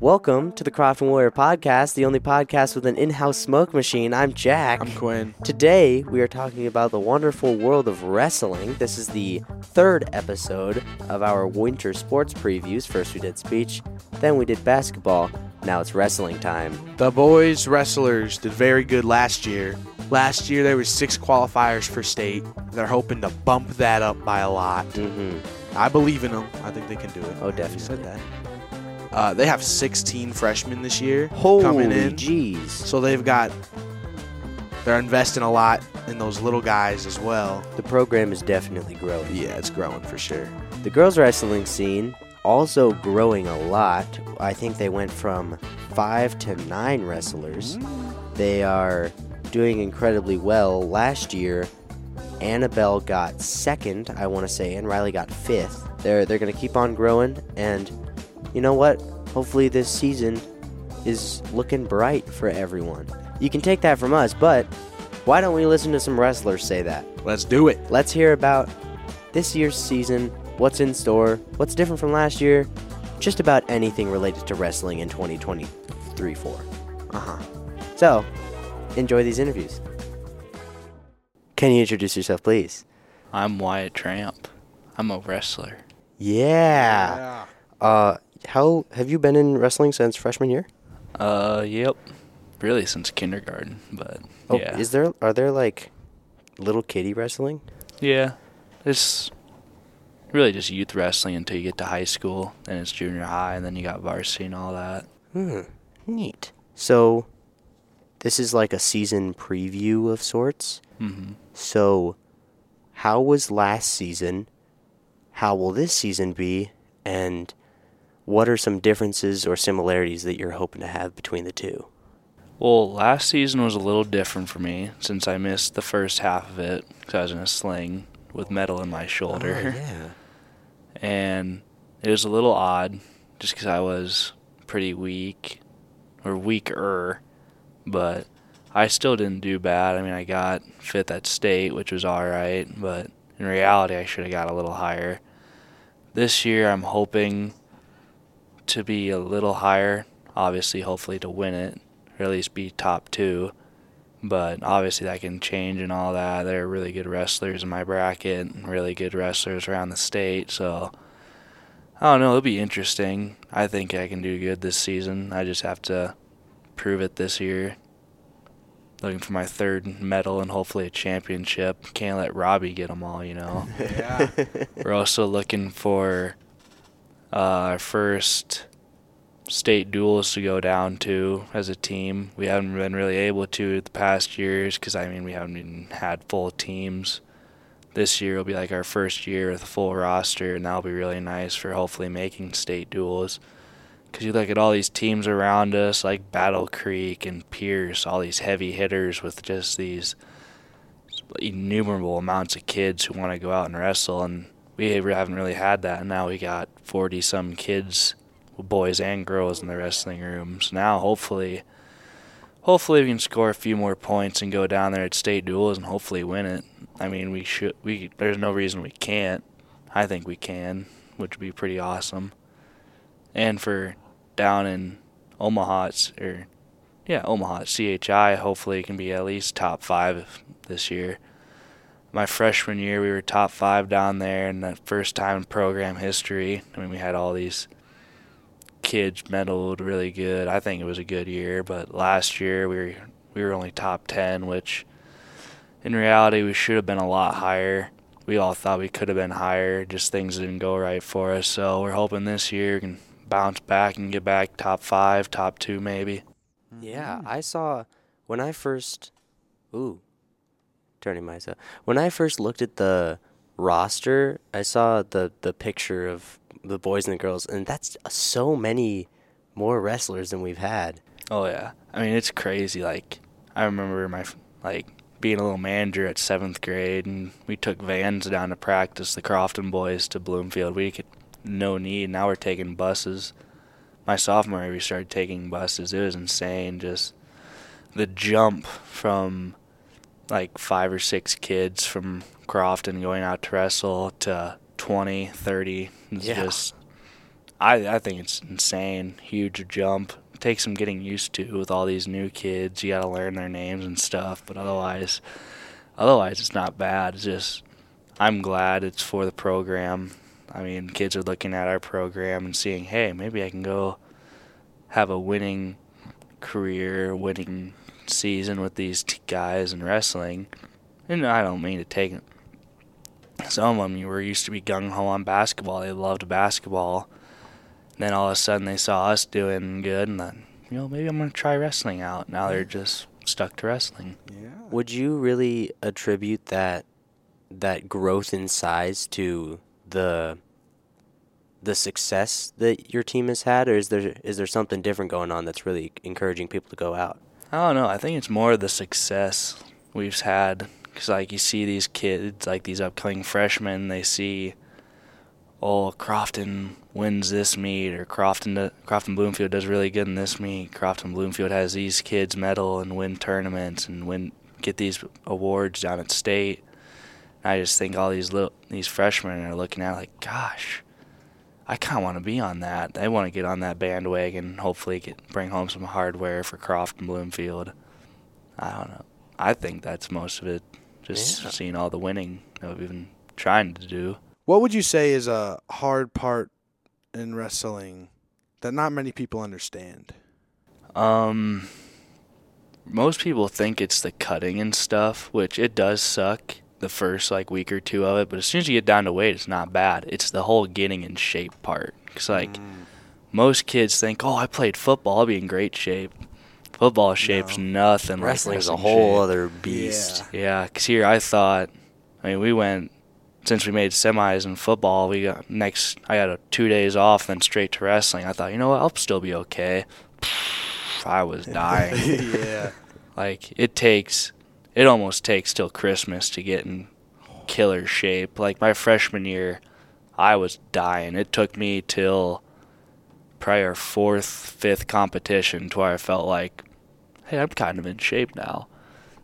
Welcome to the Crofton Warrior podcast, the only podcast with an in house smoke machine. I'm Jack. I'm Quinn. Today, we are talking about the wonderful world of wrestling. This is the third episode of our winter sports previews. First, we did speech, then, we did basketball. Now it's wrestling time. The boys wrestlers did very good last year. Last year, there was six qualifiers for state. They're hoping to bump that up by a lot. Mm-hmm. I believe in them. I think they can do it. Oh, You definitely. said that. Uh, they have 16 freshmen this year Holy coming in. jeez. So they've got. They're investing a lot in those little guys as well. The program is definitely growing. Yeah, it's growing for sure. The girls wrestling scene also growing a lot. I think they went from five to nine wrestlers. They are doing incredibly well. Last year, Annabelle got second, I want to say, and Riley got fifth. They're they're gonna keep on growing, and you know what? Hopefully this season is looking bright for everyone. You can take that from us, but why don't we listen to some wrestlers say that? Let's do it. Let's hear about this year's season, what's in store, what's different from last year, just about anything related to wrestling in 2023 4. Uh huh. So, enjoy these interviews. Can you introduce yourself, please? I'm Wyatt Tramp. I'm a wrestler. Yeah. yeah. Uh, how have you been in wrestling since freshman year? Uh, yep. Really since kindergarten, but Oh, yeah. is there are there like little kiddie wrestling? yeah. It's really just youth wrestling until you get to high school, then it's junior high, and then you got varsity and all that. Hmm, neat. So, this is like a season preview of sorts. Mm-hmm. So, how was last season? How will this season be? And what are some differences or similarities that you're hoping to have between the two? Well, last season was a little different for me since I missed the first half of it because I was in a sling with metal in my shoulder. Oh, yeah. and it was a little odd just because I was pretty weak or weaker, but I still didn't do bad. I mean, I got fifth at state, which was all right, but in reality, I should have got a little higher. This year, I'm hoping to be a little higher, obviously, hopefully to win it, or at least be top two. But obviously, that can change and all that. There are really good wrestlers in my bracket, and really good wrestlers around the state. So, I don't know. It'll be interesting. I think I can do good this season. I just have to prove it this year. Looking for my third medal and hopefully a championship. Can't let Robbie get them all, you know. Yeah. We're also looking for uh, our first state duels to go down to as a team. We haven't been really able to the past years because I mean we haven't even had full teams. This year will be like our first year with a full roster, and that'll be really nice for hopefully making state duels. Because you look at all these teams around us, like Battle Creek and Pierce, all these heavy hitters with just these innumerable amounts of kids who want to go out and wrestle, and we haven't really had that. And now we got 40 some kids, boys and girls, in the wrestling rooms. Now, hopefully, hopefully we can score a few more points and go down there at state duels and hopefully win it. I mean, we should. We there's no reason we can't. I think we can, which would be pretty awesome. And for down in Omaha, it's, or yeah, Omaha CHI, hopefully it can be at least top five this year. My freshman year, we were top five down there, and the first time in program history. I mean, we had all these kids medaled really good. I think it was a good year, but last year we were we were only top ten, which in reality we should have been a lot higher. We all thought we could have been higher, just things didn't go right for us. So we're hoping this year we can bounce back and get back top five, top two maybe. Yeah, mm-hmm. I saw when I first. Ooh, turning myself. When I first looked at the roster, I saw the the picture of the boys and the girls, and that's so many more wrestlers than we've had. Oh yeah, I mean it's crazy. Like I remember my like being a little manager at seventh grade, and we took vans down to practice the Crofton boys to Bloomfield. We could no need. Now we're taking buses. My sophomore year, we started taking buses. It was insane. Just the jump from like five or six kids from Crofton going out to wrestle to 20, 30. It's Yeah. just I I think it's insane, huge jump. It takes some getting used to with all these new kids. You got to learn their names and stuff, but otherwise, otherwise it's not bad. It's just I'm glad it's for the program. I mean, kids are looking at our program and seeing, hey, maybe I can go have a winning career, winning season with these t- guys in wrestling. And I don't mean to take. Some of them you were used to be gung ho on basketball. They loved basketball. Then all of a sudden they saw us doing good, and then you know maybe I'm gonna try wrestling out. Now they're just stuck to wrestling. Yeah. Would you really attribute that that growth in size to the the success that your team has had, or is there is there something different going on that's really encouraging people to go out? I don't know. I think it's more of the success we've had. Because, like, you see these kids, like these upcoming freshmen, they see, oh, Crofton wins this meet, or Crofton, Crofton Bloomfield does really good in this meet. Crofton Bloomfield has these kids medal and win tournaments and win get these awards down at state. And I just think all these little these freshmen are looking at like, gosh, I kind of want to be on that. They want to get on that bandwagon. Hopefully, get bring home some hardware for Crofton Bloomfield. I don't know. I think that's most of it. Just Yeah. seeing all the winning that we've been trying to do. What would you say is a hard part in wrestling that not many people understand? Um, most people think it's the cutting and stuff, which it does suck the first like week or two of it. But as soon as you get down to weight, it's not bad. It's the whole getting in shape part. Cause like mm. most kids think, oh, I played football, I'll be in great shape. Football shape's nothing. Wrestling's a whole shape. other beast. Yeah, cause here I thought, I mean, we went since we made semis in football. We got next. I got a two days off, then straight to wrestling. I thought, you know what, I'll still be okay. I was dying. yeah. like it takes, it almost takes till Christmas to get in killer shape. Like my freshman year, I was dying. It took me till probably our fourth, fifth competition to where I felt like, hey, I'm kind of in shape now.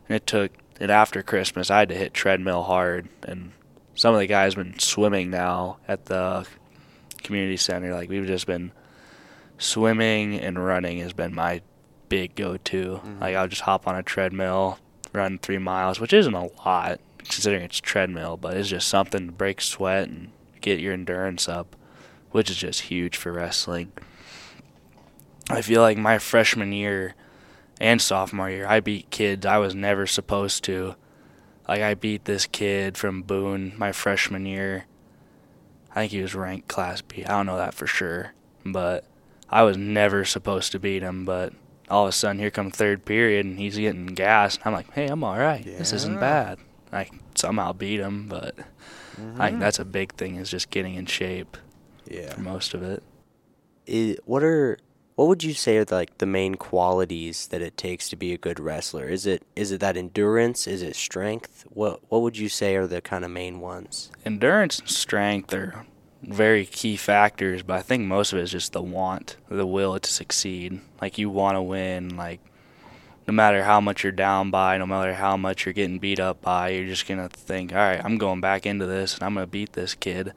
And it took, and after Christmas, I had to hit treadmill hard. And some of the guys been swimming now at the community center. Like we've just been swimming and running has been my big go-to. Mm-hmm. Like I'll just hop on a treadmill, run three miles, which isn't a lot considering it's treadmill, but it's just something to break sweat and get your endurance up, which is just huge for wrestling. I feel like my freshman year and sophomore year, I beat kids I was never supposed to. Like I beat this kid from Boone my freshman year. I think he was ranked Class B. I don't know that for sure, but I was never supposed to beat him. But all of a sudden, here come third period, and he's getting gas. I'm like, hey, I'm all right. This isn't bad. I somehow beat him, but I Mm-hmm. think that's a big thing is just getting in shape Yeah. for most of it. What are what would you say are the, like the main qualities that it takes to be a good wrestler? Is it is it that endurance? Is it strength? What what would you say are the kind of main ones? endurance and strength are very key factors, but I think most of it is just the want, the will to succeed. Like you want to win, like no matter how much you're down by, no matter how much you're getting beat up by, you're just gonna think, all right, I'm going back into this and I'm gonna beat this kid.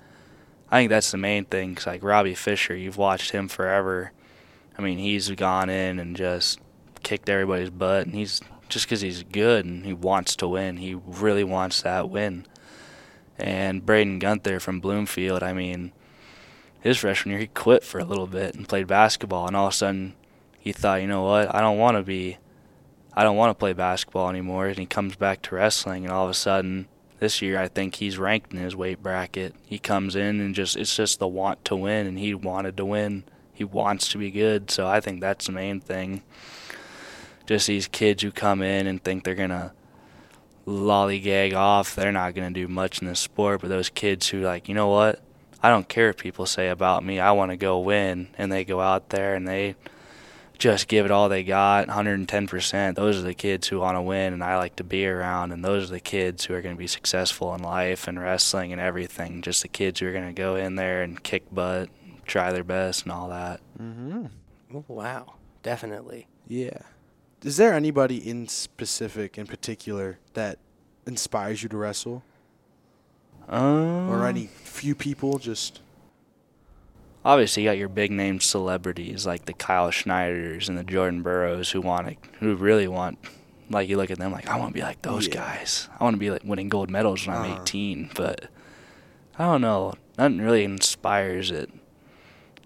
I think that's the main thing. Cause like Robbie Fisher, you've watched him forever. I mean, he's gone in and just kicked everybody's butt, and he's just because he's good and he wants to win. He really wants that win. And Braden Gunther from Bloomfield, I mean, his freshman year, he quit for a little bit and played basketball. And all of a sudden, he thought, you know what? I don't want to be, I don't want to play basketball anymore. And he comes back to wrestling. And all of a sudden, this year, I think he's ranked in his weight bracket. He comes in and just, it's just the want to win. And he wanted to win. He wants to be good. So I think that's the main thing. Just these kids who come in and think they're going to, lollygag off, they're not going to do much in this sport. But those kids who, like, you know what? I don't care what people say about me. I want to go win. And they go out there and they just give it all they got, 110%. Those are the kids who want to win and I like to be around. And those are the kids who are going to be successful in life and wrestling and everything. Just the kids who are going to go in there and kick butt, try their best, and all that. Mm-hmm. Oh, wow, definitely. Yeah. Is there anybody in specific, in particular, that inspires you to wrestle, Um, or any few people just? obviously you got your big name celebrities like the Kyle Snyders and the Jordan Burroughs who want to, who really want like you look at them like I want to be like those Yeah. guys. I want to be like winning gold medals when I'm Uh-huh. 18, but I don't know. Nothing really inspires it.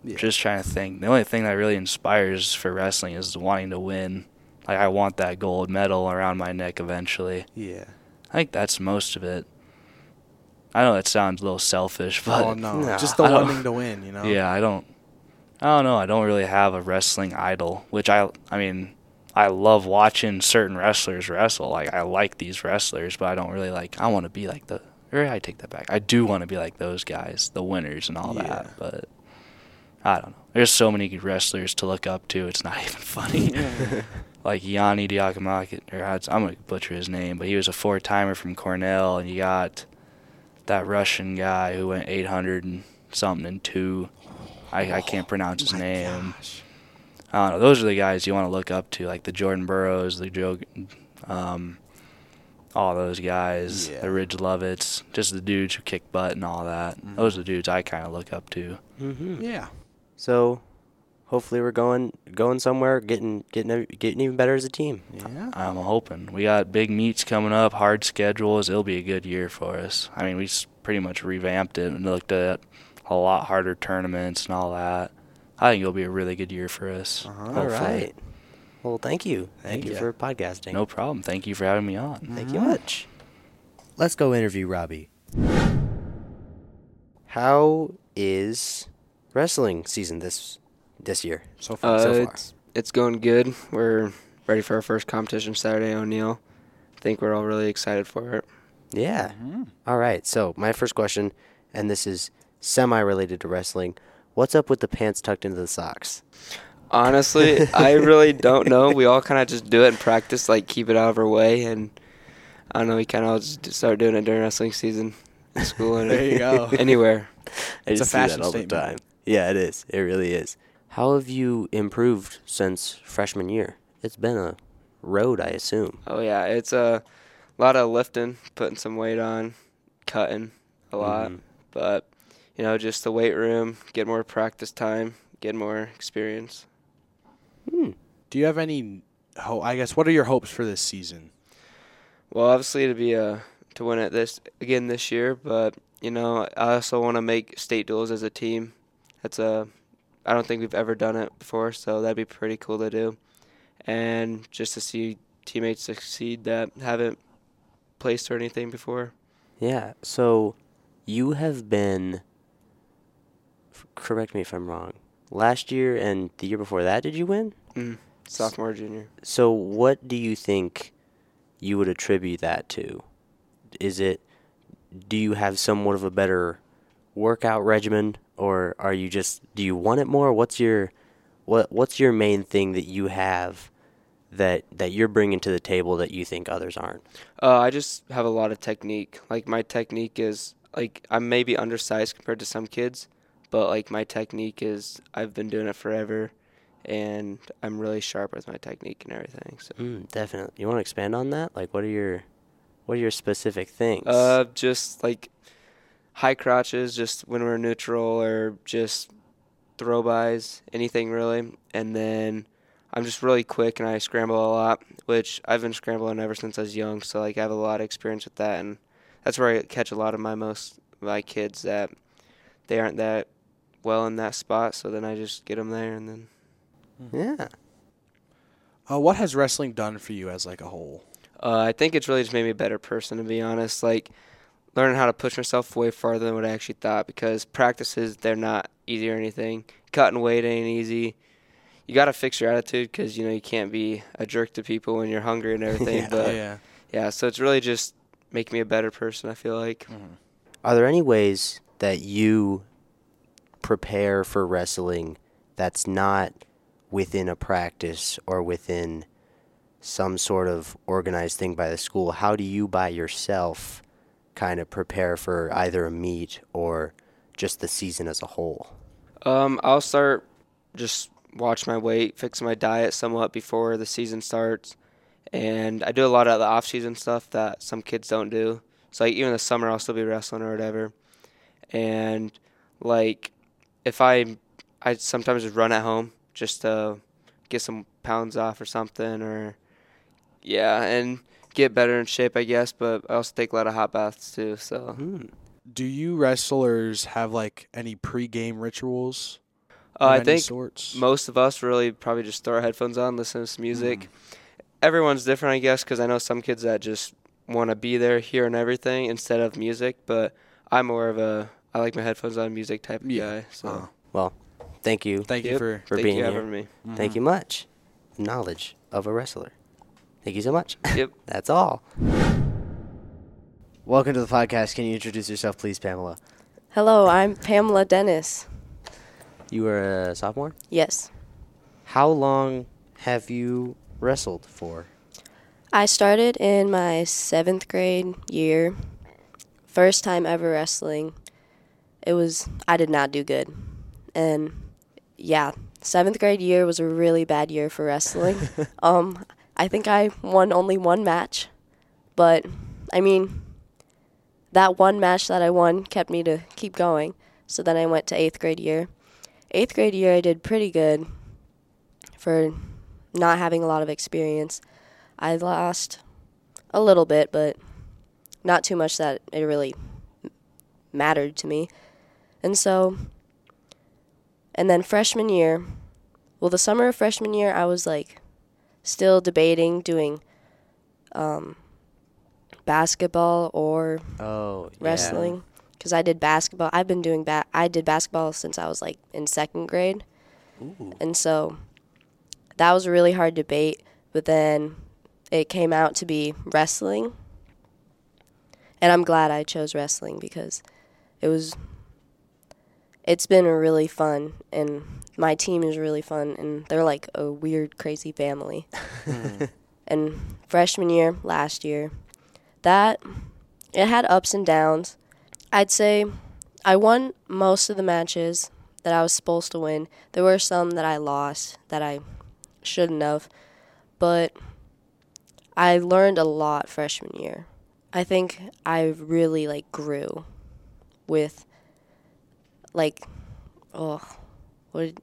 Yeah. Just trying to think. The only thing that really inspires for wrestling is wanting to win. Like I want that gold medal around my neck eventually. yeah. I think that's most of it. I know that sounds a little selfish, oh, but oh no, Nah. just the I don't- wanting to win. You know. yeah, I don't. I don't know. I don't really have a wrestling idol, which I. I mean, I love watching certain wrestlers wrestle. Like I like these wrestlers, but I don't really like. I want to be like the. Or I take that back. I do want to be like those guys, the winners and all Yeah. that. But I don't know. There's so many wrestlers to look up to. It's not even funny. like Yianni Diakomakis, or I- I'm gonna butcher his name, but he was a four timer from Cornell, and you got that Russian guy who went 800 and something and two. I, I can't pronounce his My name. gosh. I don't know. Those are the guys you want to look up to, like the Jordan Burroughs, the Joe, um, all those guys, Yeah. the Ridge Lovetts, just the dudes who kick butt and all that. Mhm. Those are the dudes I kind of look up to. Mm-hmm. Yeah. So, hopefully, we're going going somewhere, getting getting getting even better as a team. Yeah. I'm hoping. We got big meets coming up, hard schedules. It'll be a good year for us. I mean, we pretty much revamped it and looked at a lot harder tournaments and all that. I think it'll be a really good year for us. Uh-huh. All hopefully. right. Well, thank you. Thank, Thank you ya. for podcasting. No problem. Thank you for having me on. Thank you much. Let's go interview Robbie. How is wrestling season this this year? So far. Uh, so far. It's it's going good. We're ready for our first competition Saturday, O'Neill. I think we're all really excited for it. Yeah. Mhm. All right. So my first question, and this is semi-related to wrestling. What's up with the pants tucked into the socks? Honestly, I really don't know. We all kind of just do it in practice, like keep it out of our way, and I don't know. We kind of just start doing it during wrestling season in school and There you go. anywhere. I It's a just see that fashion all the statement. time. Yeah, it is. It really is. How have you improved since freshman year? It's been a road, I assume. Oh yeah, it's a lot of lifting, putting some weight on, cutting a lot, Mhm. but you know, just the weight room, get more practice time, get more experience. Hmm. Do you have any? Ho- I guess. What are your hopes for this season? Well, obviously to be a to win it this again this year, but you know I also want to make state duels as a team. That's a I don't think we've ever done it before, so that'd be pretty cool to do, and just to see teammates succeed that haven't placed or anything before. Yeah. So you have been. Correct me if I'm wrong. Last year and the year before that, did you win? Mm. Sophomore, junior. So what do you think you would attribute that to? Is it do you have somewhat of a better workout regimen or are you just do you want it more? What's your what what's your main thing that you have that that you're bringing to the table that you think others aren't? Uh, I just have a lot of technique. Like my technique is like I'm maybe undersized compared to some kids, but like my technique is I've been doing it forever, and I'm really sharp with my technique and everything. So Mm, definitely. You want to expand on that? Like what are your what are your specific things? uh, just like high crotches, just when we're neutral, or just throw bys, anything really, and then. I'm just really quick and I scramble a lot, which I've been scrambling ever since I was young. So like I have a lot of experience with that, and that's where I catch a lot of my most my kids that they aren't that well in that spot. So then I just get them there, and then yeah. Uh, what has wrestling done for you as like a whole? uh, I think it's really just made me a better person to be honest. Like learning how to push myself way farther than what I actually thought because practices they're not easy or anything. Cutting weight ain't easy. You got to fix your attitude because you know you can't be a jerk to people when you're hungry and everything. Yeah. But yeah. yeah, so it's really just making me a better person. I feel like. Mm-hmm. Are there any ways that you prepare for wrestling that's not within a practice or within some sort of organized thing by the school? How do you by yourself kind of prepare for either a meet or just the season as a whole? Um, I'll start just watch my weight, fix my diet somewhat before the season starts, and I do a lot of the off-season stuff that some kids don't do. So like even the summer, I'll still be wrestling or whatever, and like if I I sometimes just run at home just to get some pounds off or something, or yeah, and get better in shape, I guess. But I also take a lot of hot baths too. So Hmm. Do you wrestlers have like any pre-game rituals? uh, I think sorts? most of us really probably just throw our headphones on, listen to some music. Everyone's different, I guess, because I know some kids that just want to be there, hearing everything instead of music. But I'm more of a I like my headphones on music type of Yeah. guy. So Uh, Well, thank you. thank you for For thank being you here. having me. Thank you much. Knowledge of a wrestler. Thank you so much. Yep. That's all. Welcome to the podcast. Can you introduce yourself, please, Pamela? Hello, I'm Pamela Dennis. You were a sophomore. Yes. How long have you wrestled for? I started in my seventh grade year. First time ever wrestling. It was, I did not do good. And yeah, seventh grade year was a really bad year for wrestling. um, I think I won only one match. But, I mean, that one match that I won kept me to keep going. So then I went to eighth grade year. Eighth grade year, I did pretty good for not having a lot of experience. I lost a little bit, but not too much that it really mattered to me. And so, and then freshman year, well, the summer of freshman year, I was like still debating doing um, basketball or Oh, wrestling because I did basketball. I've been doing ba- I did basketball since I was like in second grade, Ooh. and so that was a really hard debate. But then it came out to be wrestling, and I'm glad I chose wrestling because it was. It's been really fun, and my team is really fun, and they're like a weird, crazy family. Hmm. and freshman year, last year, that it had ups and downs. I'd say I won most of the matches that I was supposed to win. There were some that I lost that I shouldn't have, but I learned a lot freshman year. I think I really like grew with like oh what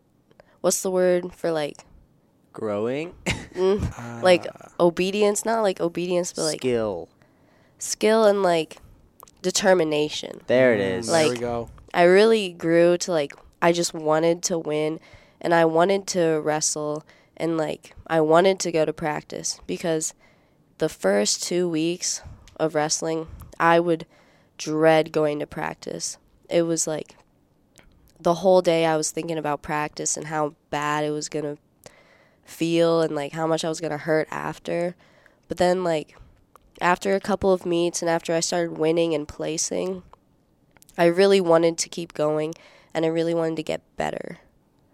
what's the word for like Growing. mm, like obedience, not like obedience but like Skill. skill and like determination. There it is. like there we go. I really grew to like I just wanted to win and I wanted to wrestle and like I wanted to go to practice because the first 2 weeks of wrestling I would dread going to practice. It was like the whole day I was thinking about practice and how bad it was going to feel and like how much I was going to hurt after. But then like after a couple of meets and after I started winning and placing, I really wanted to keep going and I really wanted to get better.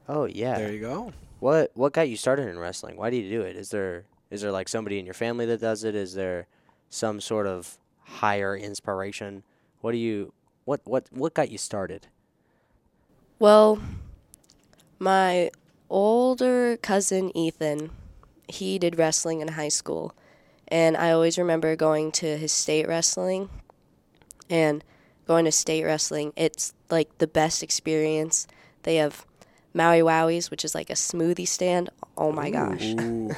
Oh yeah. There you go. What what got you started in wrestling? Why do you do it? Is there is there like somebody in your family that does it? Is there some sort of higher inspiration? What do you what what what got you started? Well, my older cousin Ethan, he did wrestling in high school. And I always remember going to his state wrestling and going to state wrestling. It's like the best experience. They have Maui Wowies, which is like a smoothie stand. Oh my gosh.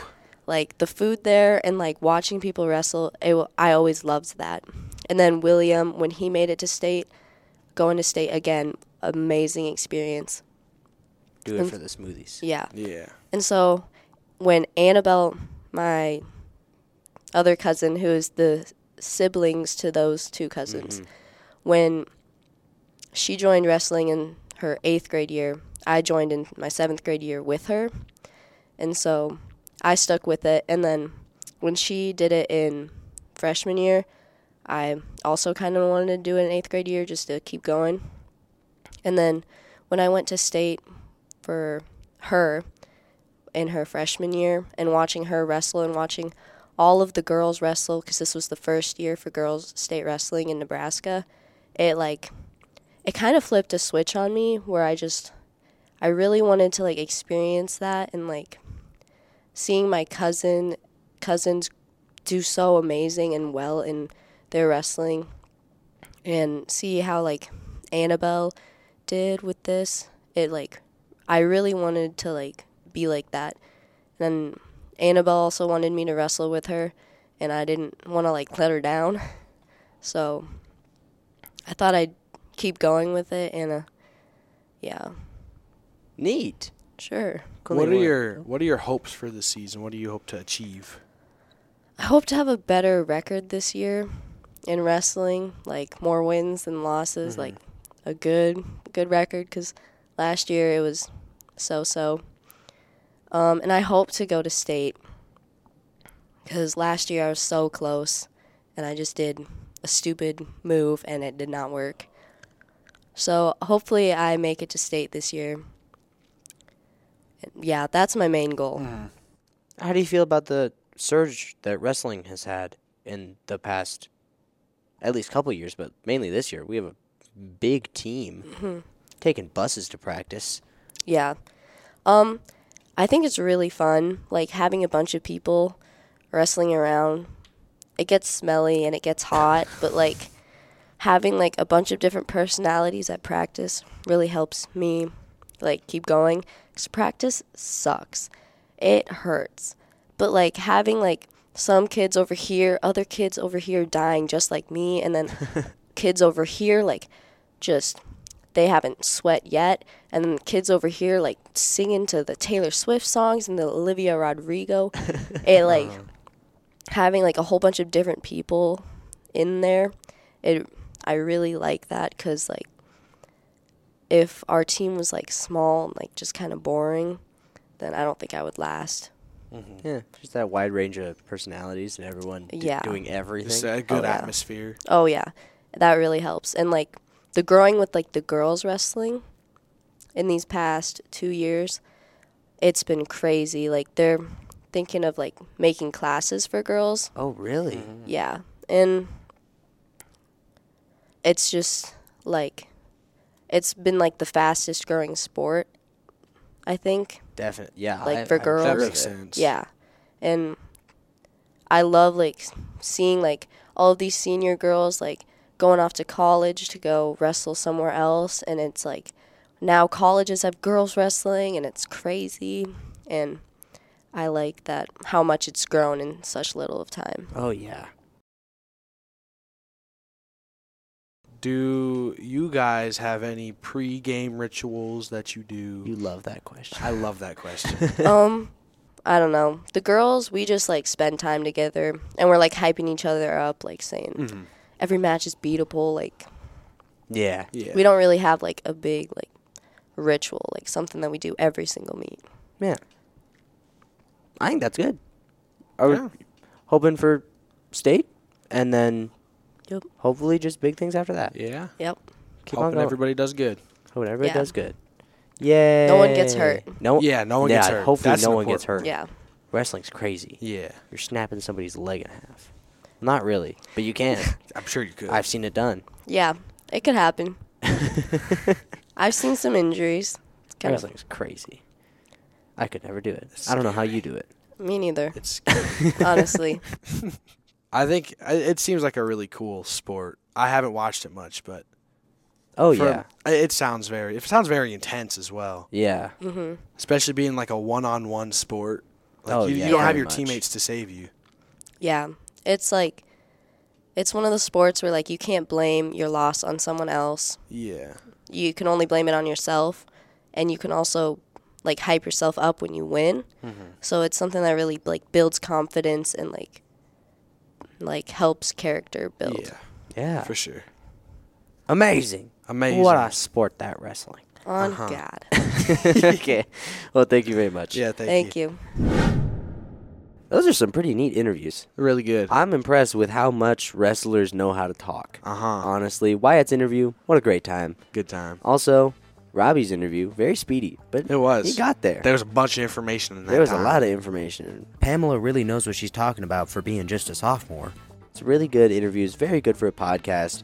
Like the food there and like watching people wrestle it, i always loved that and then william when he made it to state going to state again amazing experience Do it Um, for the smoothies. yeah yeah. and so when annabelle my other cousin who is the siblings to those two cousins when she joined wrestling in her eighth grade year i joined in my seventh grade year with her and so I stuck with it. And then when she did it in freshman year, I also kind of wanted to do it in eighth grade year just to keep going. And then when I went to state for her in her freshman year and watching her wrestle and watching all of the girls wrestle because this was the first year for girls state wrestling in Nebraska, it like it kind of flipped a switch on me where I just I really wanted to like experience that and like seeing my cousin cousins do so amazing and well in their wrestling and see how like Annabelle did with this it like I really wanted to like be like that. And then Annabelle also wanted me to wrestle with her, and I didn't want to like let her down. So I thought I'd keep going with it, and uh, yeah, Neat. sure. Cool what are your What are your hopes for the season? What do you hope to achieve? I hope to have a better record this year in wrestling, like more wins than losses, like a good good record cuz last year it was so-so. Um and I hope to go to state cuz last year I was so close and I just did a stupid move and it did not work. So hopefully I make it to state this year. Yeah, that's my main goal. How do you feel about the surge that wrestling has had in the past, at least couple years, but mainly this year? We have a big team taking buses to practice. Yeah. Um, I think it's really fun, like having a bunch of people wrestling around. It gets smelly and it gets hot, but like having like a bunch of different personalities at practice really helps me like keep going. Cause practice sucks. It hurts. But like having like some kids over here, other kids over here dying just like me, and then kids over here like just they haven't sweat yet, and then the kids over here like singing to the Taylor Swift songs and the Olivia Rodrigo, it like uh-huh. having like a whole bunch of different people in there. It I really like that because like if our team was like small and like just kind of boring, then I don't think I would last. Mm-hmm. Yeah, just that wide range of personalities and everyone d- Yeah. doing everything. Just a good oh, yeah. atmosphere. Oh yeah, that really helps. And like the growing with like the girls wrestling in these past two years, it's been crazy. Like they're thinking of like making classes for girls. oh, really? Mm-hmm. Yeah, and it's just like it's been like the fastest growing sport. I think Definitely. Yeah. Like I- for I'm girls? That makes sense. Yeah. And I love like seeing like all of these senior girls like going off to college to go wrestle somewhere else and it's like now colleges have girls wrestling and it's crazy and I like that how much it's grown in such little of time. Oh, yeah. Do you guys have any pre-game rituals that you do? You love that question. I love that question. um I don't know. The girls, we just like spend time together and we're like hyping each other up like saying Mhm. Every match is beatable like Yeah. Yeah. we don't really have like a big like ritual like something that we do every single meet. Yeah. I think that's good. Are we Yeah. hoping for state and then Yep. hopefully just big things after that. Yeah. Yep. Keep on Hoping going. everybody does good. Hoping everybody Yeah. does good. Yay. No one gets hurt. No. Yeah, no one yeah, gets hurt. Hopefully That's no one gets hurt. Yeah. Wrestling's crazy. Yeah. You're snapping somebody's leg in half. Not really, but you can. I'm sure you could. I've seen it done. Yeah. It could happen. I've seen some injuries. It's kind of Wrestling's crazy. I could never do it. I don't know how you do it. me neither. it's. honestly. I think I- it seems like a really cool sport. I haven't watched it much, but Oh for- yeah, it it sounds very. It sounds very intense as well. yeah. hmm Especially being like a one-on-one sport. Like Oh, you, yeah, you don't have very your much. teammates to save you. Yeah. It's like it's one of the sports where like you can't blame your loss on someone else. Yeah. You can only blame it on yourself and you can also like hype yourself up when you win. Mhm. So it's something that really like builds confidence and like like helps character build. Yeah. Yeah. For sure. Amazing. Amazing. What a sport that wrestling. On Uh-huh. God. okay. Well, thank you very much. Yeah. Thank, Thank you. you. Those are some pretty neat interviews. Really good. I'm impressed with how much wrestlers know how to talk. Uh huh. Honestly, Wyatt's interview, what a great time. Good time. Also, Robbie's interview, very speedy, but It was. he got there. There was a bunch of information in that. There was a lot of information. Pamela really knows what she's talking about for being just a sophomore. It's a really good interviews, very good for a podcast.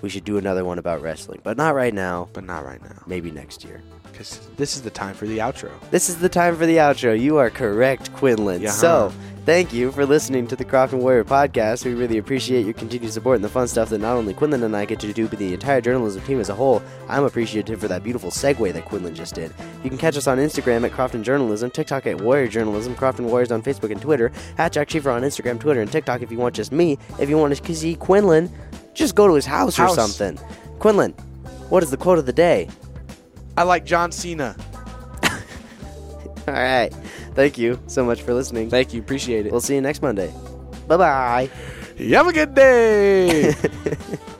We should do another one about wrestling, but not right now. but not right now, Maybe next year. Because this is the time for the outro. This is the time for the outro. You are correct, Quinlan. Yeah. So, Thank you for listening to the Crofton Warrior podcast. We really appreciate your continued support and the fun stuff that not only Quinlan and I get to do, but the entire journalism team as a whole. I'm appreciative for that beautiful segue that Quinlan just did. You can catch us on Instagram at Crofton Journalism, TikTok at Warrior Journalism, Crofton Warriors on Facebook and Twitter, at Jack Schiefer on Instagram, Twitter, and TikTok if you want just me. If you want to see Quinlan, just go to his house, House. or something. Quinlan, what is the quote of the day? I like John Cena. All right. Thank you so much for listening. Thank you. Appreciate it. We'll see you next Monday. Bye bye. You have a good day.